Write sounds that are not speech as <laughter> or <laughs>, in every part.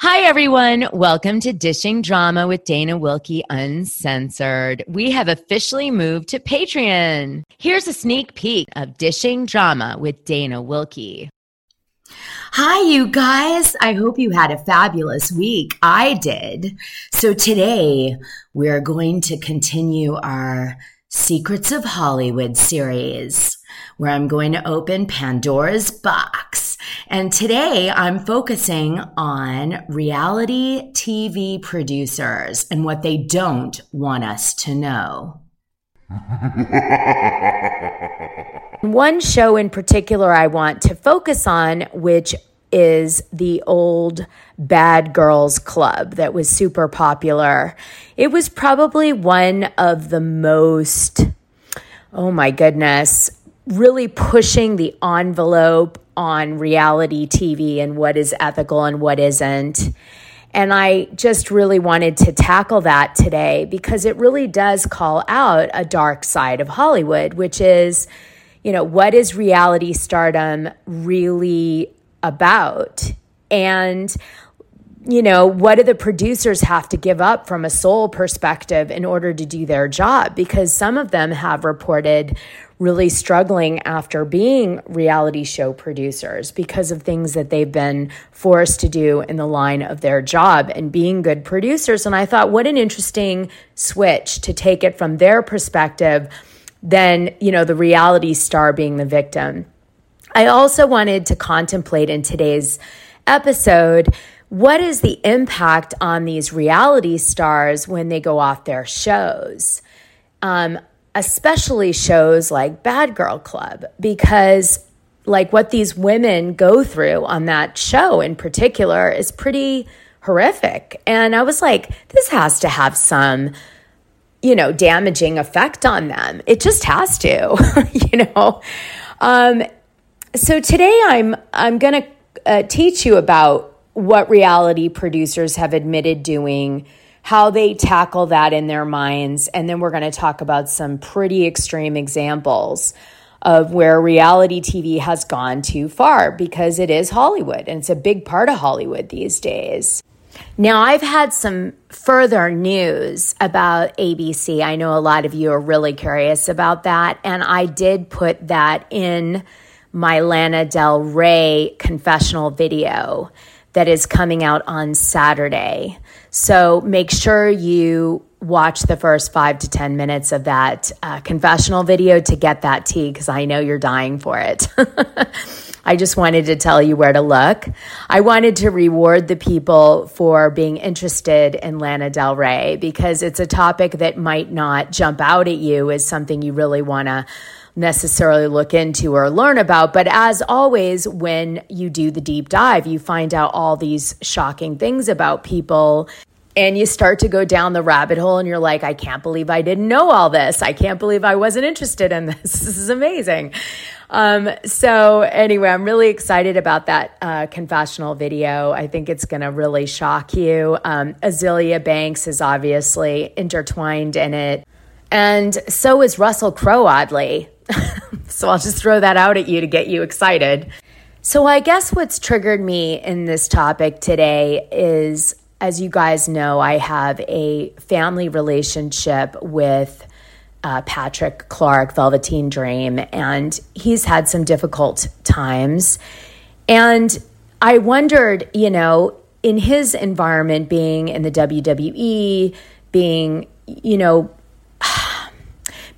Hi, everyone. Welcome to Dishing Drama with Dana Wilkey Uncensored. We have officially moved to Patreon. Here's a sneak peek of Dishing Drama with Dana Wilkey. Hi, you guys. I hope you had a fabulous week. I did. So today we're going to continue our Secrets of Hollywood series where I'm going to open Pandora's box. And today I'm focusing on reality TV producers and what they don't want us to know. <laughs> One show in particular I want to focus on, which is the old Bad Girls Club that was super popular. It was probably one of the most, oh my goodness, really pushing the envelope on reality TV and what is ethical and what isn't. And I just really wanted to tackle that today because it really does call out a dark side of Hollywood, which is, you know, what is reality stardom really about? And you know, what do the producers have to give up from a soul perspective in order to do their job? Because some of them have reported really struggling after being reality show producers because of things that they've been forced to do in the line of their job and being good producers. And I thought, what an interesting switch to take it from their perspective than, you know, the reality star being the victim. I also wanted to contemplate in today's episode what is the impact on these reality stars when they go off their shows? Um, especially shows like Bad Girl Club, because like what these women go through on that show in particular is pretty horrific. And I was like, this has to have some, you know, damaging effect on them. It just has to, <laughs> you know. Um, so today I'm I'm going to uh, teach you about what reality producers have admitted doing how they tackle that in their minds. And then we're going to talk about some pretty extreme examples of where reality TV has gone too far because it is Hollywood and it's a big part of Hollywood these days. Now, I've had some further news about ABC. I know a lot of you are really curious about that. And I did put that in my Lana Del Rey confessional video that is coming out on Saturday. So make sure you watch the first five to 10 minutes of that uh, confessional video to get that tea because I know you're dying for it. <laughs> I just wanted to tell you where to look. I wanted to reward the people for being interested in Lana Del Rey because it's a topic that might not jump out at you as something you really want to necessarily look into or learn about. But as always, when you do the deep dive, you find out all these shocking things about people. And you start to go down the rabbit hole, and you're like, I can't believe I didn't know all this. I can't believe I wasn't interested in <laughs> this. This is amazing. Um, so, anyway, I'm really excited about that uh, confessional video. I think it's going to really shock you. Um, Azealia Banks is obviously intertwined in it. And so is Russell Crowe, oddly. <laughs> so I'll just throw that out at you to get you excited. So I guess what's triggered me in this topic today is, as you guys know, I have a family relationship with uh, Patrick Clark, Velveteen Dream, and he's had some difficult times. And I wondered, you know, in his environment, being in the WWE, being, you know,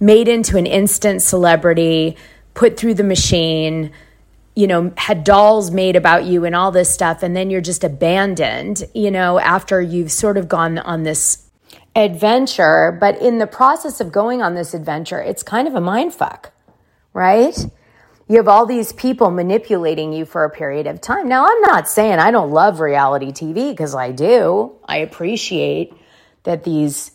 made into an instant celebrity, put through the machine, you know, had dolls made about you and all this stuff, and then you're just abandoned, you know, after you've sort of gone on this adventure. But in the process of going on this adventure, it's kind of a mind fuck, right? You have all these people manipulating you for a period of time. Now, I'm not saying I don't love reality TV because I do. I appreciate that these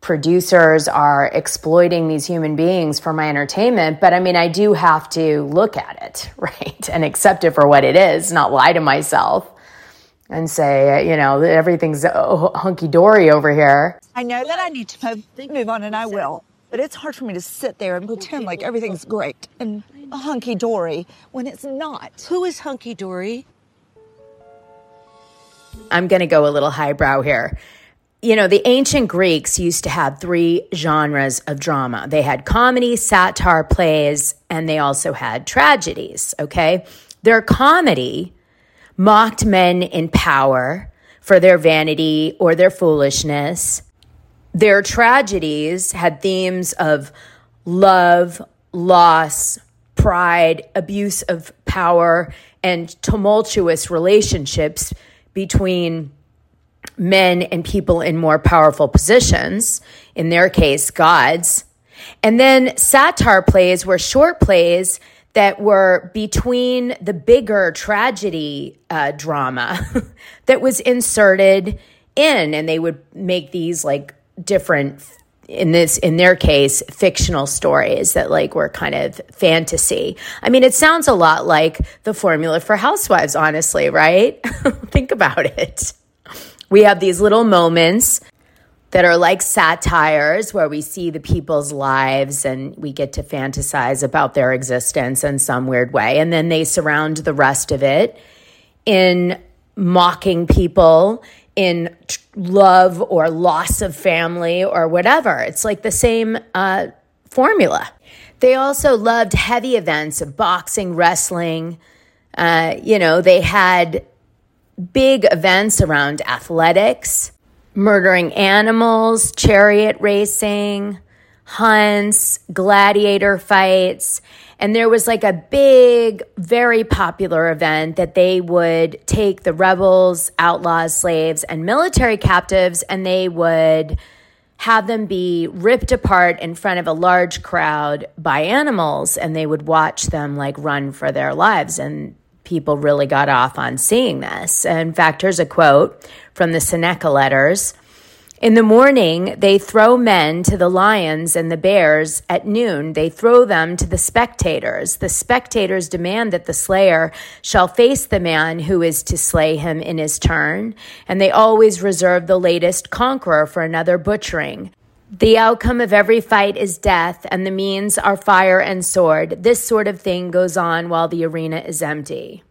producers are exploiting these human beings for my entertainment. But I mean, I do have to look at it, <laughs> right? And accept it for what it is, not lie to myself and say, you know, everything's hunky dory over here. I know that I need to move, move on and I will. But it's hard for me to sit there and pretend like everything's great and hunky dory when it's not. Who is hunky dory? I'm going to go a little highbrow here. You know, the ancient Greeks used to have three genres of drama. They had comedy, satire, plays, and they also had tragedies, okay? Their comedy mocked men in power for their vanity or their foolishness. Their tragedies had themes of love, loss, pride, abuse of power, and tumultuous relationships between men and people in more powerful positions, in their case, gods. And then satire plays were short plays that were between the bigger tragedy uh, drama <laughs> that was inserted in, and they would make these like different in this in their case fictional stories that like were kind of fantasy. I mean it sounds a lot like the formula for housewives honestly right? <laughs> Think about it we have these little moments that are like satires where we see the people's lives and we get to fantasize about their existence in some weird way and then they surround the rest of it in mocking people in love or loss of family or whatever. It's like the same uh, formula. They also loved heavy events of boxing, wrestling. Uh, you know, they had big events around athletics, murdering animals, chariot racing, hunts, gladiator fights. And there was like a big, very popular event that they would take the rebels, outlaws, slaves, and military captives, and they would have them be ripped apart in front of a large crowd by animals, and they would watch them like run for their lives. And people really got off on seeing this. In fact, here's a quote from the Seneca letters. In the morning, they throw men to the lions and the bears. At noon, they throw them to the spectators. The spectators demand that the slayer shall face the man who is to slay him in his turn, and they always reserve the latest conqueror for another butchering. The outcome of every fight is death, and the means are fire and sword. This sort of thing goes on while the arena is empty.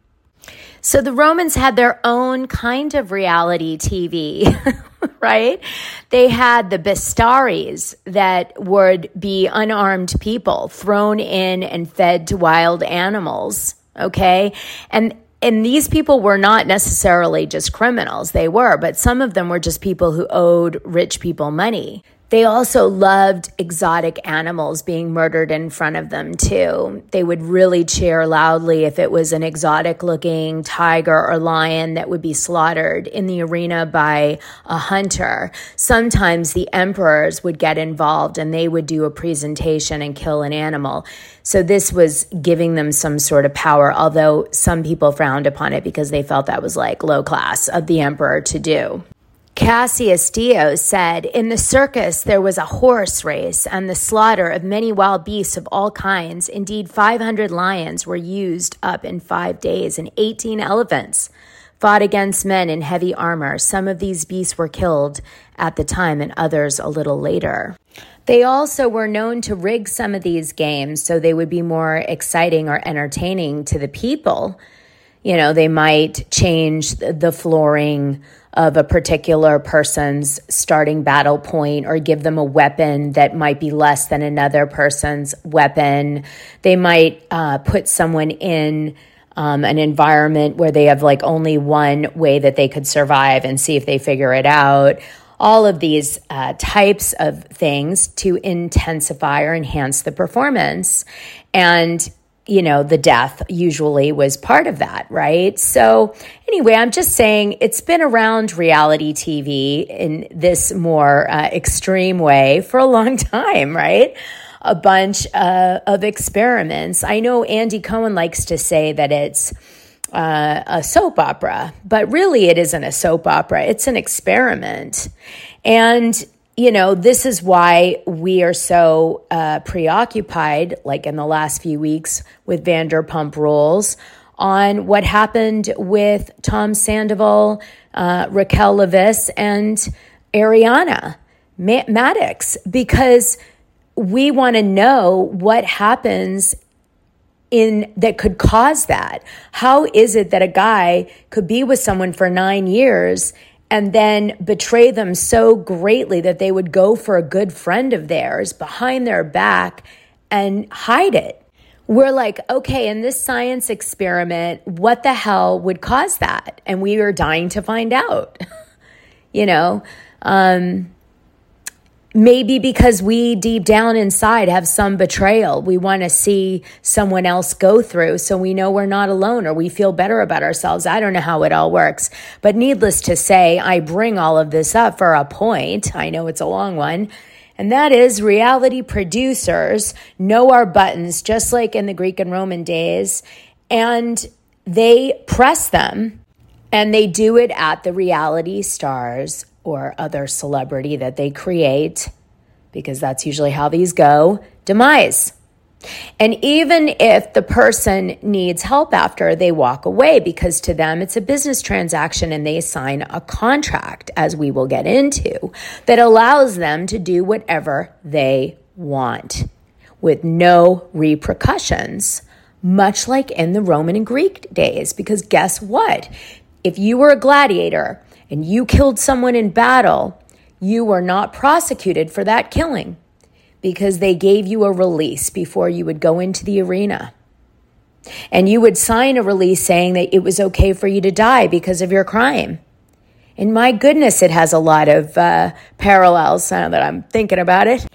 So the Romans had their own kind of reality TV, <laughs> right? They had the Bestiaries that would be unarmed people thrown in and fed to wild animals, okay? And and these people were not necessarily just criminals. They were, but some of them were just people who owed rich people money. They also loved exotic animals being murdered in front of them, too. They would really cheer loudly if it was an exotic looking tiger or lion that would be slaughtered in the arena by a hunter. Sometimes the emperors would get involved and they would do a presentation and kill an animal. So this was giving them some sort of power, although some people frowned upon it because they felt that was like low class of the emperor to do. Cassius Dio said, In the circus there was a horse race and the slaughter of many wild beasts of all kinds. Indeed, 500 lions were used up in five days, and 18 elephants fought against men in heavy armor. Some of these beasts were killed at the time, and others a little later. They also were known to rig some of these games so they would be more exciting or entertaining to the people. You know, they might change the flooring of a particular person's starting battle point or give them a weapon that might be less than another person's weapon. They might uh, put someone in um, an environment where they have like only one way that they could survive and see if they figure it out. All of these uh, types of things to intensify or enhance the performance. And you know, the death usually was part of that, right? So, anyway, I'm just saying it's been around reality TV in this more uh, extreme way for a long <laughs> time, right? A bunch uh, of experiments. I know Andy Cohen likes to say that it's uh, a soap opera, but really it isn't a soap opera, it's an experiment. And you know, this is why we are so uh, preoccupied, like in the last few weeks, with Vanderpump Rules on what happened with Tom Sandoval, uh, Raquel Leviss, and Ariana Madix, because we want to know what happens in that could cause that? How is it that a guy could be with someone for 9 years and then betray them so greatly that they would go for a good friend of theirs behind their back and hide it? We're like, okay, in this science experiment, what the hell would cause that? And we are dying to find out. <laughs> you know, um, maybe because we deep down inside have some betrayal. We want to see someone else go through so we know we're not alone or we feel better about ourselves. I don't know how it all works. But needless to say i bring all of this up for a point. I know it's a long one. And that is reality producers know our buttons just like in the greek and roman days and they press them and they do it at the reality stars or other celebrity that they create, because that's usually how these go, demise. And even if the person needs help after, they walk away because to them it's a business transaction and they sign a contract, as we will get into, that allows them to do whatever they want with no repercussions, much like in the Roman and Greek days. Because guess what? If you were a gladiator and you killed someone in battle, you were not prosecuted for that killing because they gave you a release before you would go into the arena. And you would sign a release saying that it was okay for you to die because of your crime. And my goodness, it has a lot of uh, parallels now that I'm thinking about it.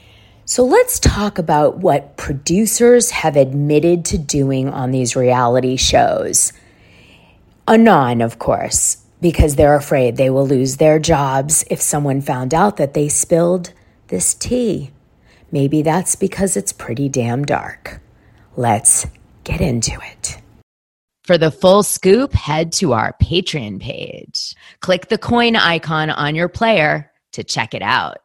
So let's talk about what producers have admitted to doing on these reality shows. Anon, of course because they're afraid they will lose their jobs if someone found out that they spilled this tea. Maybe that's because it's pretty damn dark. Let's get into it. For the full scoop, head to our Patreon page. Click the coin icon on your player to check it out.